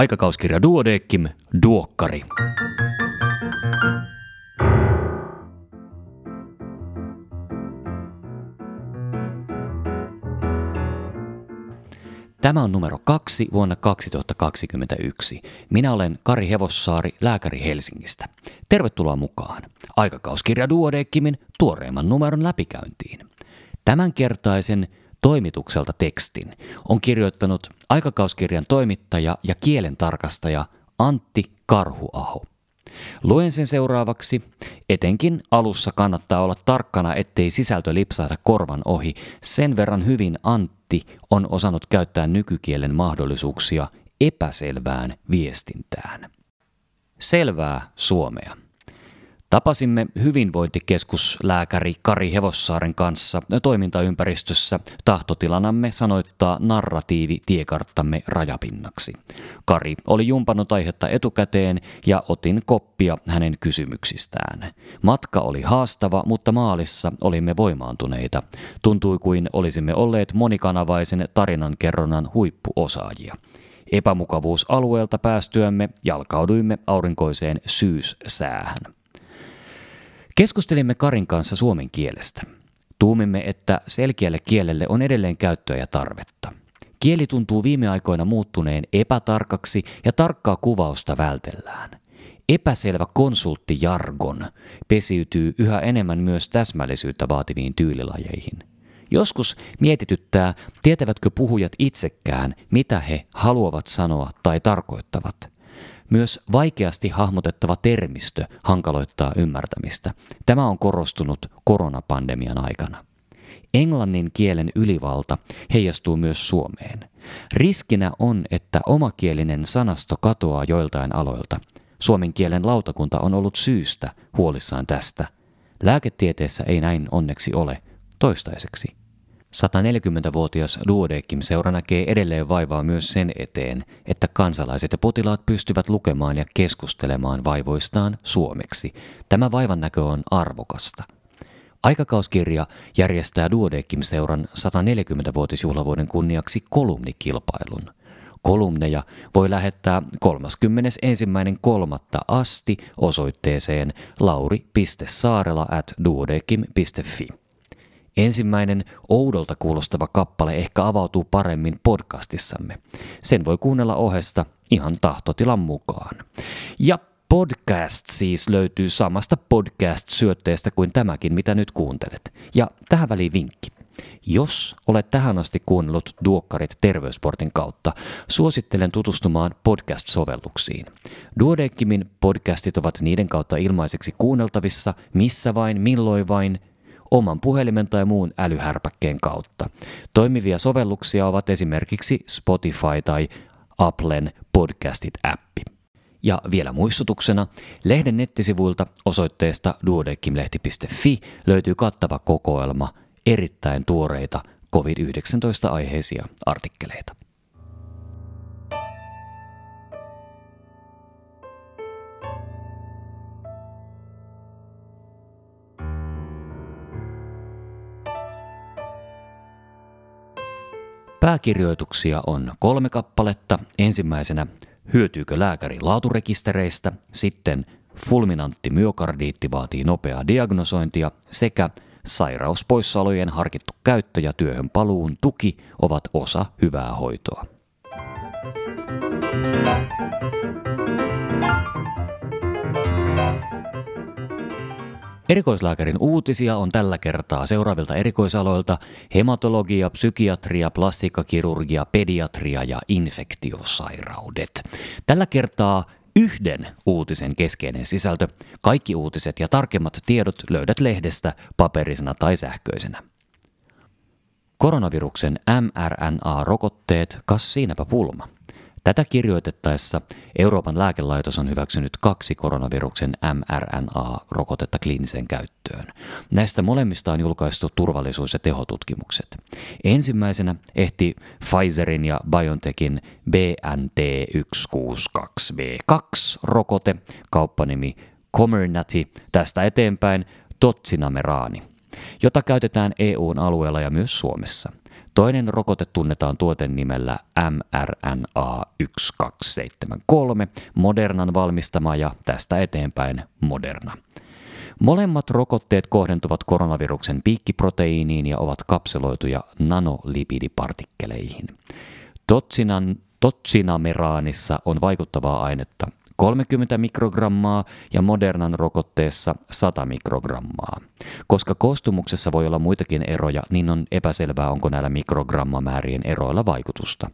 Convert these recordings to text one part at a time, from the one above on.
Aikakauskirja Duodeckim, Duokkari. Tämä on numero kaksi vuonna 2021. Minä olen Kari Hevossaari, lääkäri Helsingistä. Tervetuloa mukaan aikakauskirja Duodeckimin tuoreimman numeron läpikäyntiin. Tämänkertaisen toimitukselta tekstin on kirjoittanut aikakauskirjan toimittaja ja kielentarkastaja Antti Karhuaho. Luen sen seuraavaksi. Etenkin alussa kannattaa olla tarkkana, ettei sisältö lipsahda korvan ohi. Sen verran hyvin Antti on osannut käyttää nykykielen mahdollisuuksia epäselvään viestintään. Selvää suomea. Tapasimme hyvinvointikeskuslääkäri Kari Hevossaaren kanssa toimintaympäristössä tahtotilanamme sanoittaa narratiivi tiekarttamme rajapinnaksi. Kari oli jumpannut aihetta etukäteen ja otin koppia hänen kysymyksistään. Matka oli haastava, mutta maalissa olimme voimaantuneita. Tuntui kuin olisimme olleet monikanavaisen tarinankerronnan huippuosaajia. Epämukavuusalueelta päästyämme jalkauduimme aurinkoiseen syyssäähän. Keskustelimme Karin kanssa suomen kielestä. Tuumimme, että selkeälle kielelle on edelleen käyttöä ja tarvetta. Kieli tuntuu viime aikoina muuttuneen epätarkaksi ja tarkkaa kuvausta vältellään. Epäselvä konsulttijargon pesiytyy yhä enemmän myös täsmällisyyttä vaativiin tyylilajeihin. Joskus mietityttää, tietävätkö puhujat itsekään, mitä he haluavat sanoa tai tarkoittavat – myös vaikeasti hahmotettava termistö hankaloittaa ymmärtämistä. Tämä on korostunut koronapandemian aikana. Englannin kielen ylivalta heijastuu myös Suomeen. Riskinä on, että omakielinen sanasto katoaa joiltain aloilta. Suomen kielen lautakunta on ollut syystä huolissaan tästä. Lääketieteessä ei näin onneksi ole, toistaiseksi. 140-vuotias Duodeckim-seura näkee edelleen vaivaa myös sen eteen, että kansalaiset ja potilaat pystyvät lukemaan ja keskustelemaan vaivoistaan suomeksi. Tämä vaivan näkö on arvokasta. Aikakauskirja järjestää Duodeckim-seuran 140-vuotisjuhlavuoden kunniaksi kolumnikilpailun. Kolumneja voi lähettää 31.3. asti osoitteeseen lauri.saarela at duodeckim.fi. Ensimmäinen oudolta kuulostava kappale ehkä avautuu paremmin podcastissamme. Sen voi kuunnella ohesta ihan tahtotilan mukaan. Ja podcast siis löytyy samasta podcast-syötteestä kuin tämäkin, mitä nyt kuuntelet. Ja tähän väliin vinkki. Jos olet tähän asti kuunnellut Duokkarit Terveysportin kautta, suosittelen tutustumaan podcast-sovelluksiin. Duodeckimin podcastit ovat niiden kautta ilmaiseksi kuunneltavissa missä vain, milloin vain, oman puhelimen tai muun älyhärpäkkeen kautta. Toimivia sovelluksia ovat esimerkiksi Spotify tai Applen Podcastit-appi. Ja vielä muistutuksena, lehden nettisivuilta osoitteesta duodekimlehti.fi löytyy kattava kokoelma erittäin tuoreita COVID-19-aiheisia artikkeleita. Pääkirjoituksia on kolme kappaletta. Ensimmäisenä hyötyykö lääkäri laaturekistereistä, sitten fulminantti myokardiitti vaatii nopeaa diagnosointia sekä sairauspoissaolojen harkittu käyttö ja työhön paluun tuki ovat osa hyvää hoitoa. Erikoislääkärin uutisia on tällä kertaa seuraavilta erikoisaloilta hematologia, psykiatria, plastikkakirurgia, pediatria ja infektiosairaudet. Tällä kertaa yhden uutisen keskeinen sisältö. Kaikki uutiset ja tarkemmat tiedot löydät lehdestä paperisena tai sähköisenä. Koronaviruksen mRNA-rokotteet, kas siinäpä pulma – Tätä kirjoitettaessa Euroopan lääkelaitos on hyväksynyt kaksi koronaviruksen mRNA-rokotetta kliiniseen käyttöön. Näistä molemmista on julkaistu turvallisuus- ja tehotutkimukset. Ensimmäisenä ehti Pfizerin ja BioNTechin BNT162V2-rokote, kauppanimi Comirnaty, tästä eteenpäin Totsinameraani, jota käytetään EUn alueella ja myös Suomessa. Toinen rokote tunnetaan tuoten nimellä mRNA 1273, Modernan valmistama ja tästä eteenpäin Moderna. Molemmat rokotteet kohdentuvat koronaviruksen piikkiproteiiniin ja ovat kapseloituja nanolipidipartikkeleihin. Totsinan, totsinameraanissa on vaikuttavaa ainetta 30 mikrogrammaa ja Modernan rokotteessa 100 mikrogrammaa. Koska koostumuksessa voi olla muitakin eroja, niin on epäselvää, onko näillä mikrogrammamäärien eroilla vaikutusta.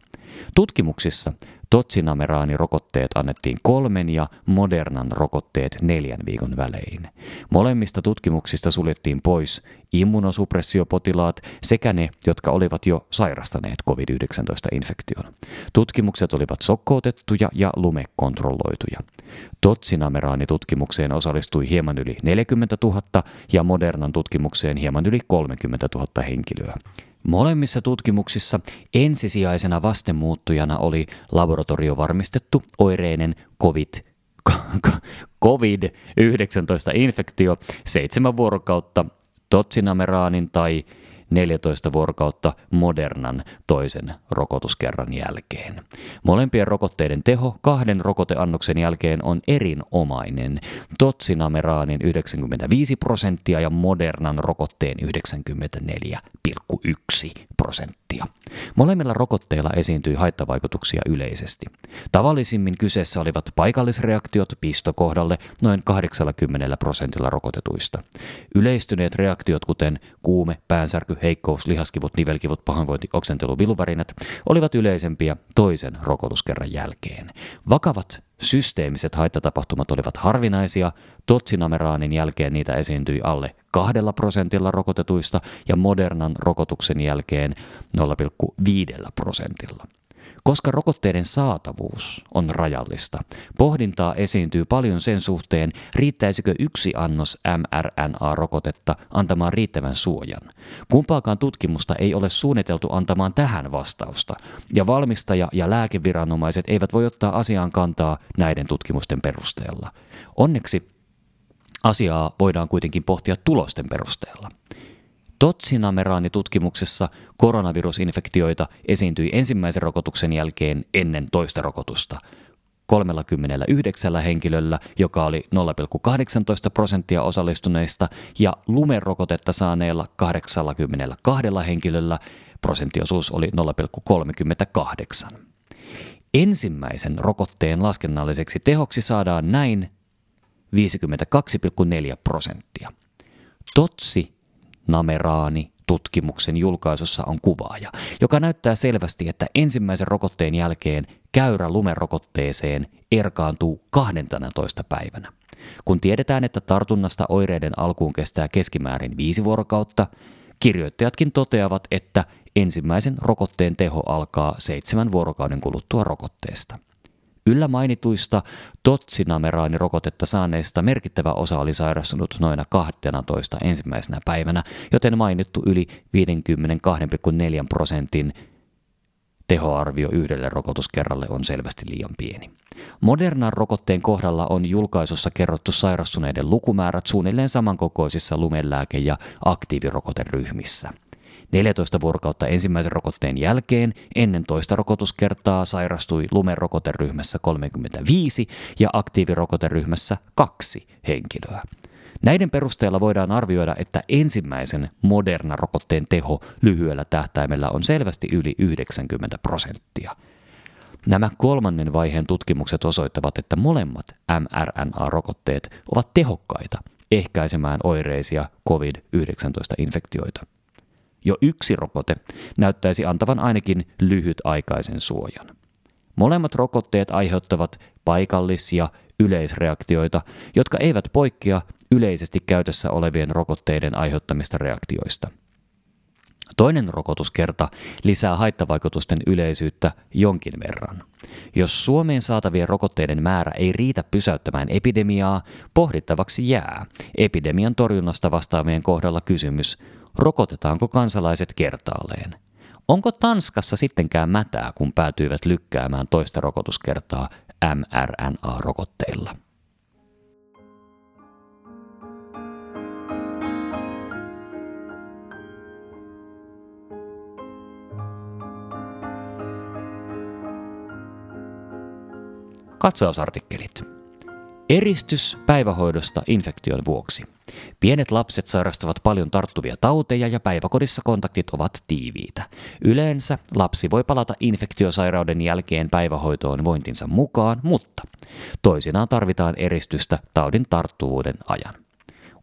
Tutkimuksissa Totsinameraani-rokotteet annettiin kolmen ja Modernan rokotteet neljän viikon välein. Molemmista tutkimuksista suljettiin pois immunosupressiopotilaat sekä ne, jotka olivat jo sairastaneet COVID-19-infektion. Tutkimukset olivat sokkoutettuja ja lumekontrolloituja. Totsinameraani-tutkimukseen osallistui hieman yli 40 000 ja Modernan tutkimukseen hieman yli 30 000 henkilöä. Molemmissa tutkimuksissa ensisijaisena vastenmuuttujana oli laboratoriovarmistettu oireinen COVID COVID-19-infektio seitsemän vuorokautta totsinameraanin tai 14 vuorokautta Modernan toisen rokotuskerran jälkeen. Molempien rokotteiden teho kahden rokoteannoksen jälkeen on erinomainen. Totsinameraanin 95 prosenttia ja Modernan rokotteen 94,1 prosenttia. Molemmilla rokotteilla esiintyi haittavaikutuksia yleisesti. Tavallisimmin kyseessä olivat paikallisreaktiot pistokohdalle noin 80 prosentilla rokotetuista. Yleistyneet reaktiot kuten kuume, päänsärky, heikkous, lihaskivut, nivelkivut, pahoinvointi, oksentelu, viluvärinät olivat yleisempiä toisen rokotuskerran jälkeen. Vakavat systeemiset haitatapahtumat olivat harvinaisia, totsinameraanin jälkeen niitä esiintyi alle kahdella prosentilla rokotetuista ja modernan rokotuksen jälkeen 0,5 prosentilla. Koska rokotteiden saatavuus on rajallista, pohdintaa esiintyy paljon sen suhteen, riittäisikö yksi annos mRNA-rokotetta antamaan riittävän suojan. Kumpaakaan tutkimusta ei ole suunniteltu antamaan tähän vastausta, ja valmistaja ja lääkeviranomaiset eivät voi ottaa asiaan kantaa näiden tutkimusten perusteella. Onneksi asiaa voidaan kuitenkin pohtia tulosten perusteella. Totsinameraani-tutkimuksessa koronavirusinfektioita esiintyi ensimmäisen rokotuksen jälkeen ennen toista rokotusta 39 henkilöllä, joka oli 0,18 prosenttia osallistuneista, ja lumerokotetta saaneella 82 henkilöllä prosenttiosuus oli 0,38. Ensimmäisen rokotteen laskennalliseksi tehoksi saadaan näin 52,4 prosenttia. Totsi Nameraani tutkimuksen julkaisussa on kuvaaja, joka näyttää selvästi, että ensimmäisen rokotteen jälkeen käyrä lumerokotteeseen erkaantuu 12 päivänä. Kun tiedetään, että tartunnasta oireiden alkuun kestää keskimäärin viisi vuorokautta, kirjoittajatkin toteavat, että ensimmäisen rokotteen teho alkaa seitsemän vuorokauden kuluttua rokotteesta. Yllä mainituista totsinameraanirokotetta saaneista merkittävä osa oli sairastunut noina 12 ensimmäisenä päivänä, joten mainittu yli 52,4 prosentin tehoarvio yhdelle rokotuskerralle on selvästi liian pieni. Modernan rokotteen kohdalla on julkaisussa kerrottu sairastuneiden lukumäärät suunnilleen samankokoisissa lumelääke- ja aktiivirokoteryhmissä – 14 vuorokautta ensimmäisen rokotteen jälkeen ennen toista rokotuskertaa sairastui lumerokoteryhmässä 35 ja aktiivirokoteryhmässä kaksi henkilöä. Näiden perusteella voidaan arvioida, että ensimmäisen moderna rokotteen teho lyhyellä tähtäimellä on selvästi yli 90 prosenttia. Nämä kolmannen vaiheen tutkimukset osoittavat, että molemmat mRNA-rokotteet ovat tehokkaita ehkäisemään oireisia COVID-19-infektioita. Jo yksi rokote näyttäisi antavan ainakin lyhytaikaisen suojan. Molemmat rokotteet aiheuttavat paikallisia yleisreaktioita, jotka eivät poikkea yleisesti käytössä olevien rokotteiden aiheuttamista reaktioista. Toinen rokotuskerta lisää haittavaikutusten yleisyyttä jonkin verran. Jos Suomeen saatavien rokotteiden määrä ei riitä pysäyttämään epidemiaa, pohdittavaksi jää epidemian torjunnasta vastaavien kohdalla kysymys, Rokotetaanko kansalaiset kertaalleen? Onko Tanskassa sittenkään mätää, kun päätyivät lykkäämään toista rokotuskertaa mRNA-rokotteilla? Katsausartikkelit. Eristys päivähoidosta infektion vuoksi. Pienet lapset sairastavat paljon tarttuvia tauteja ja päiväkodissa kontaktit ovat tiiviitä. Yleensä lapsi voi palata infektiosairauden jälkeen päivähoitoon vointinsa mukaan, mutta toisinaan tarvitaan eristystä taudin tarttuvuuden ajan.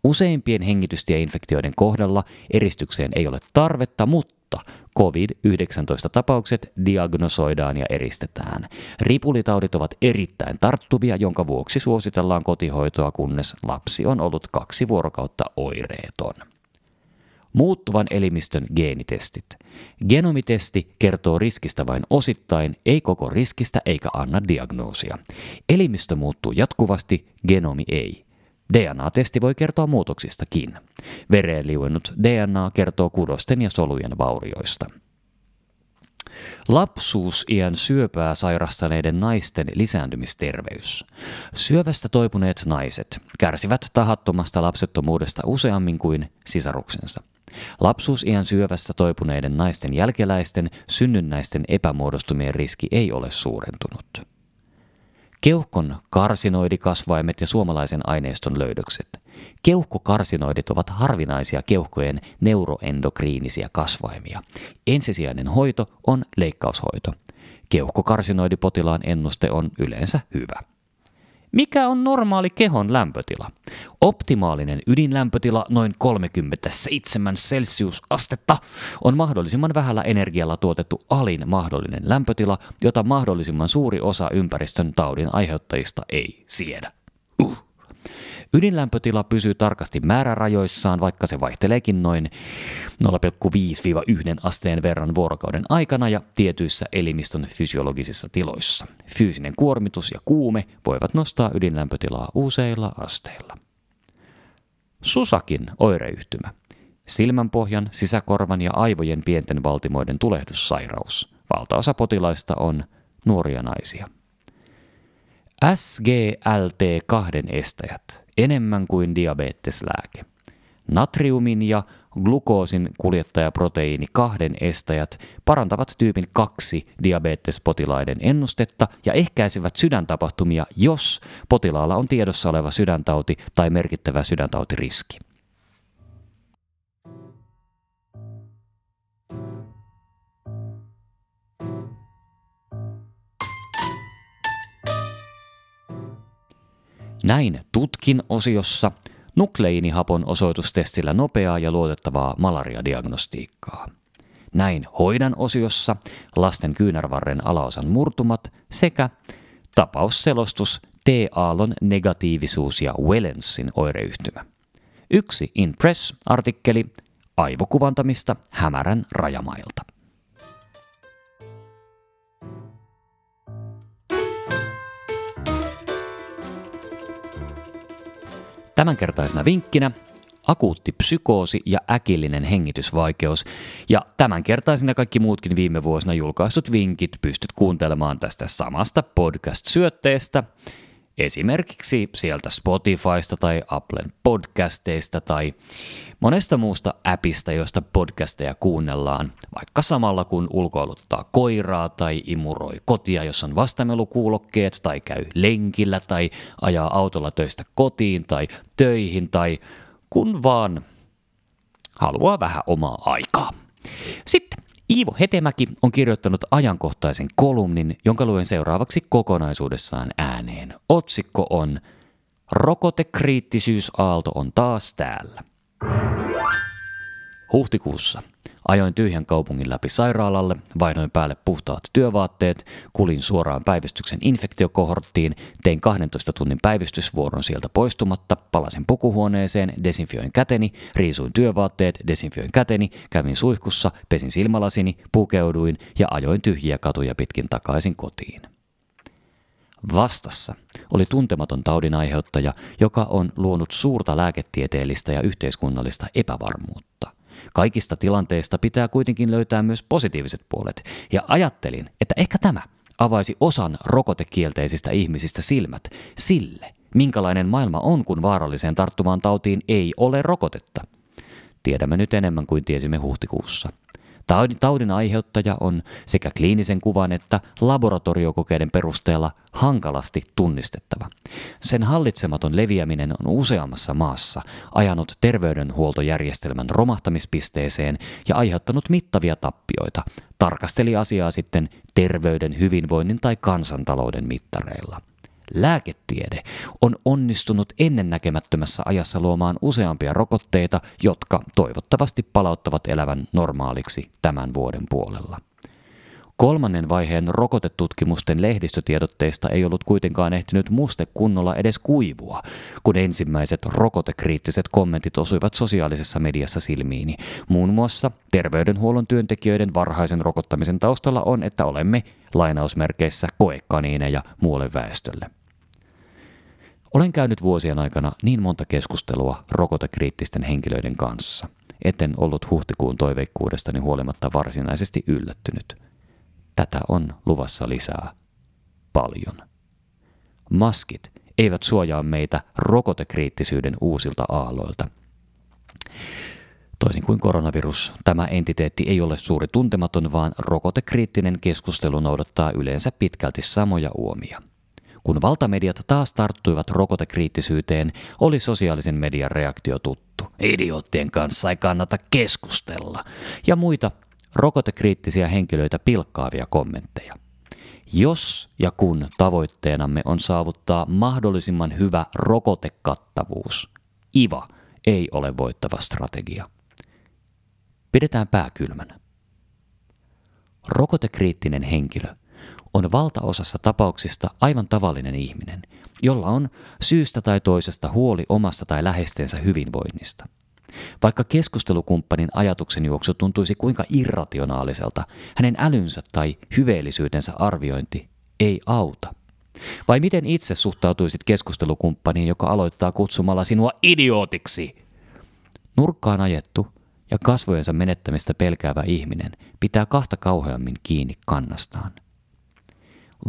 Useimpien hengitystieinfektioiden kohdalla eristykseen ei ole tarvetta, mutta COVID-19-tapaukset diagnosoidaan ja eristetään. Ripulitaudit ovat erittäin tarttuvia, jonka vuoksi suositellaan kotihoitoa, kunnes lapsi on ollut kaksi vuorokautta oireeton. Muuttuvan elimistön geenitestit. Genomitesti kertoo riskistä vain osittain, ei koko riskistä eikä anna diagnoosia. Elimistö muuttuu jatkuvasti, genomi ei. DNA-testi voi kertoa muutoksistakin. Vereen liuennut DNA kertoo kudosten ja solujen vaurioista. Lapsuusiän syöpää sairastaneiden naisten lisääntymisterveys. Syövästä toipuneet naiset kärsivät tahattomasta lapsettomuudesta useammin kuin sisaruksensa. Lapsuusiän syövästä toipuneiden naisten jälkeläisten synnynnäisten epämuodostumien riski ei ole suurentunut. Keuhkon karsinoidikasvaimet ja suomalaisen aineiston löydökset. Keuhkokarsinoidit ovat harvinaisia keuhkojen neuroendokriinisia kasvaimia. Ensisijainen hoito on leikkaushoito. Keuhkokarsinoidipotilaan ennuste on yleensä hyvä. Mikä on normaali kehon lämpötila? Optimaalinen ydinlämpötila noin 37 celsiusastetta on mahdollisimman vähällä energialla tuotettu alin mahdollinen lämpötila, jota mahdollisimman suuri osa ympäristön taudin aiheuttajista ei siedä. Uh. Ydinlämpötila pysyy tarkasti määrärajoissaan, vaikka se vaihteleekin noin 0,5-1 asteen verran vuorokauden aikana ja tietyissä elimistön fysiologisissa tiloissa. Fyysinen kuormitus ja kuume voivat nostaa ydinlämpötilaa useilla asteilla. Susakin oireyhtymä. Silmänpohjan, sisäkorvan ja aivojen pienten valtimoiden tulehdussairaus. Valtaosa potilaista on nuoria naisia. SGLT2 estäjät, enemmän kuin diabeteslääke. Natriumin ja glukoosin kuljettajaproteiini kahden estäjät parantavat tyypin 2 diabetespotilaiden ennustetta ja ehkäisevät sydäntapahtumia, jos potilaalla on tiedossa oleva sydäntauti tai merkittävä sydäntautiriski. Näin tutkin osiossa nukleiinihapon osoitustestillä nopeaa ja luotettavaa malariadiagnostiikkaa. Näin hoidan osiossa lasten kyynärvarren alaosan murtumat sekä tapausselostus T-aallon negatiivisuus ja Wellenssin oireyhtymä. Yksi In Press-artikkeli aivokuvantamista hämärän rajamailta. Tämänkertaisena vinkkinä akuutti psykoosi ja äkillinen hengitysvaikeus. Ja tämänkertaisina kaikki muutkin viime vuosina julkaistut vinkit pystyt kuuntelemaan tästä samasta podcast-syötteestä – Esimerkiksi sieltä Spotifysta tai Applen podcasteista tai monesta muusta appista, josta podcasteja kuunnellaan, vaikka samalla kun ulkoiluttaa koiraa tai imuroi kotia, jos on vastamelukuulokkeet tai käy lenkillä tai ajaa autolla töistä kotiin tai töihin tai kun vaan haluaa vähän omaa aikaa. Sitten Iivo Hetemäki on kirjoittanut ajankohtaisen kolumnin, jonka luen seuraavaksi kokonaisuudessaan ääneen. Otsikko on Rokotekriittisyysaalto on taas täällä. Huhtikuussa Ajoin tyhjän kaupungin läpi sairaalalle, vaihdoin päälle puhtaat työvaatteet, kulin suoraan päivystyksen infektiokohorttiin, tein 12 tunnin päivystysvuoron sieltä poistumatta, palasin pukuhuoneeseen, desinfioin käteni, riisuin työvaatteet, desinfioin käteni, kävin suihkussa, pesin silmälasini, pukeuduin ja ajoin tyhjiä katuja pitkin takaisin kotiin. Vastassa oli tuntematon taudin aiheuttaja, joka on luonut suurta lääketieteellistä ja yhteiskunnallista epävarmuutta. Kaikista tilanteista pitää kuitenkin löytää myös positiiviset puolet, ja ajattelin, että ehkä tämä avaisi osan rokotekielteisistä ihmisistä silmät sille, minkälainen maailma on, kun vaaralliseen tarttuvaan tautiin ei ole rokotetta. Tiedämme nyt enemmän kuin tiesimme huhtikuussa. Taudin aiheuttaja on sekä kliinisen kuvan että laboratoriokokeiden perusteella hankalasti tunnistettava. Sen hallitsematon leviäminen on useammassa maassa ajanut terveydenhuoltojärjestelmän romahtamispisteeseen ja aiheuttanut mittavia tappioita, tarkasteli asiaa sitten terveyden, hyvinvoinnin tai kansantalouden mittareilla – Lääketiede on onnistunut ennennäkemättömässä ajassa luomaan useampia rokotteita, jotka toivottavasti palauttavat elävän normaaliksi tämän vuoden puolella. Kolmannen vaiheen rokotetutkimusten lehdistötiedotteista ei ollut kuitenkaan ehtinyt muste kunnolla edes kuivua, kun ensimmäiset rokotekriittiset kommentit osuivat sosiaalisessa mediassa silmiini. Muun muassa terveydenhuollon työntekijöiden varhaisen rokottamisen taustalla on, että olemme lainausmerkeissä koekaniineja muulle väestölle. Olen käynyt vuosien aikana niin monta keskustelua rokotekriittisten henkilöiden kanssa, etten ollut huhtikuun toiveikkuudestani huolimatta varsinaisesti yllättynyt. Tätä on luvassa lisää. Paljon. Maskit eivät suojaa meitä rokotekriittisyyden uusilta aalloilta. Toisin kuin koronavirus, tämä entiteetti ei ole suuri tuntematon, vaan rokotekriittinen keskustelu noudattaa yleensä pitkälti samoja uomia – kun valtamediat taas tarttuivat rokotekriittisyyteen, oli sosiaalisen median reaktio tuttu. Idioottien kanssa ei kannata keskustella. Ja muita rokotekriittisiä henkilöitä pilkkaavia kommentteja. Jos ja kun tavoitteenamme on saavuttaa mahdollisimman hyvä rokotekattavuus, IVA ei ole voittava strategia. Pidetään pää kylmänä. Rokotekriittinen henkilö on valtaosassa tapauksista aivan tavallinen ihminen, jolla on syystä tai toisesta huoli omasta tai läheistensä hyvinvoinnista. Vaikka keskustelukumppanin ajatuksen juoksu tuntuisi kuinka irrationaaliselta, hänen älynsä tai hyveellisyytensä arviointi ei auta. Vai miten itse suhtautuisit keskustelukumppaniin, joka aloittaa kutsumalla sinua idiootiksi? Nurkkaan ajettu ja kasvojensa menettämistä pelkäävä ihminen pitää kahta kauheammin kiinni kannastaan.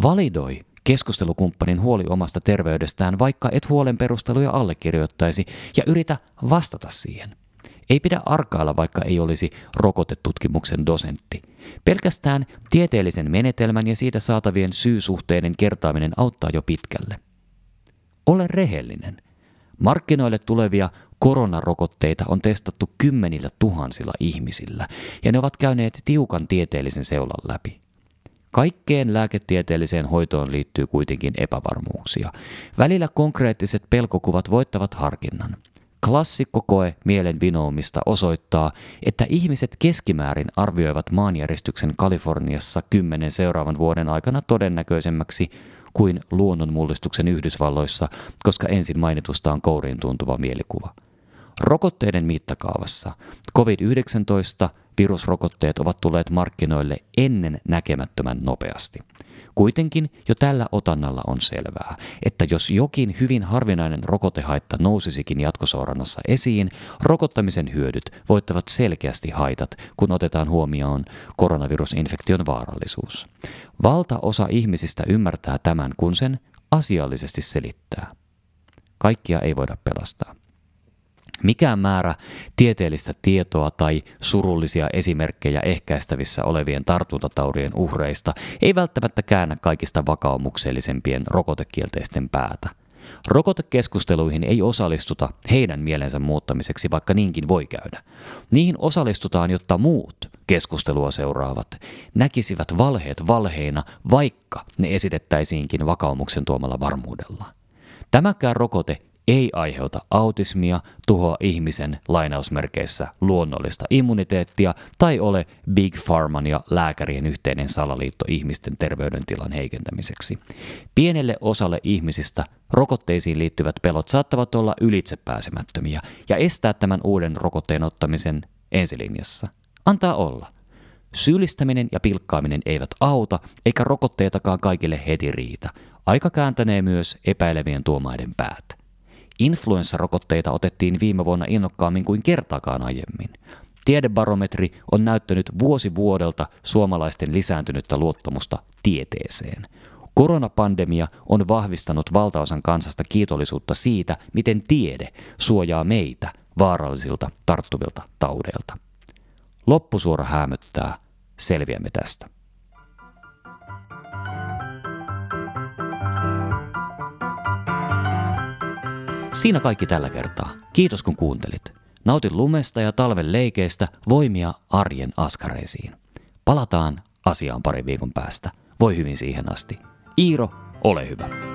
Validoi keskustelukumppanin huoli omasta terveydestään, vaikka et huolen perusteluja allekirjoittaisi, ja yritä vastata siihen. Ei pidä arkailla, vaikka ei olisi rokotetutkimuksen dosentti. Pelkästään tieteellisen menetelmän ja siitä saatavien syysuhteiden kertaaminen auttaa jo pitkälle. Ole rehellinen. Markkinoille tulevia koronarokotteita on testattu kymmenillä tuhansilla ihmisillä, ja ne ovat käyneet tiukan tieteellisen seulan läpi. Kaikkeen lääketieteelliseen hoitoon liittyy kuitenkin epävarmuuksia. Välillä konkreettiset pelkokuvat voittavat harkinnan. Klassikkokoe mielen vinoumista osoittaa, että ihmiset keskimäärin arvioivat maanjäristyksen Kaliforniassa kymmenen seuraavan vuoden aikana todennäköisemmäksi kuin luonnonmullistuksen Yhdysvalloissa, koska ensin mainitusta on kouriin tuntuva mielikuva. Rokotteiden mittakaavassa COVID-19 virusrokotteet ovat tulleet markkinoille ennen näkemättömän nopeasti. Kuitenkin jo tällä otannalla on selvää, että jos jokin hyvin harvinainen rokotehaitta nousisikin jatkoseurannassa esiin, rokottamisen hyödyt voittavat selkeästi haitat, kun otetaan huomioon koronavirusinfektion vaarallisuus. Valtaosa ihmisistä ymmärtää tämän, kun sen asiallisesti selittää. Kaikkia ei voida pelastaa. Mikään määrä tieteellistä tietoa tai surullisia esimerkkejä ehkäistävissä olevien tartuntataudien uhreista ei välttämättä käännä kaikista vakaumuksellisempien rokotekielteisten päätä. Rokotekeskusteluihin ei osallistuta heidän mielensä muuttamiseksi, vaikka niinkin voi käydä. Niihin osallistutaan, jotta muut keskustelua seuraavat näkisivät valheet valheina, vaikka ne esitettäisiinkin vakaumuksen tuomalla varmuudella. Tämäkään rokote ei aiheuta autismia, tuhoa ihmisen lainausmerkeissä luonnollista immuniteettia tai ole Big Pharman ja lääkärien yhteinen salaliitto ihmisten terveydentilan heikentämiseksi. Pienelle osalle ihmisistä rokotteisiin liittyvät pelot saattavat olla ylitsepääsemättömiä ja estää tämän uuden rokotteen ottamisen ensilinjassa. Antaa olla. Syyllistäminen ja pilkkaaminen eivät auta, eikä rokotteitakaan kaikille heti riitä. Aika kääntänee myös epäilevien tuomaiden päät. Influenssarokotteita otettiin viime vuonna innokkaammin kuin kertaakaan aiemmin. Tiedebarometri on näyttänyt vuosi vuodelta suomalaisten lisääntynyttä luottamusta tieteeseen. Koronapandemia on vahvistanut valtaosan kansasta kiitollisuutta siitä, miten tiede suojaa meitä vaarallisilta tarttuvilta taudeilta. Loppusuora hämöttää. Selviämme tästä. Siinä kaikki tällä kertaa. Kiitos kun kuuntelit. Nautin lumesta ja talven leikeistä voimia arjen askareisiin. Palataan asiaan parin viikon päästä. Voi hyvin siihen asti. Iiro, ole hyvä.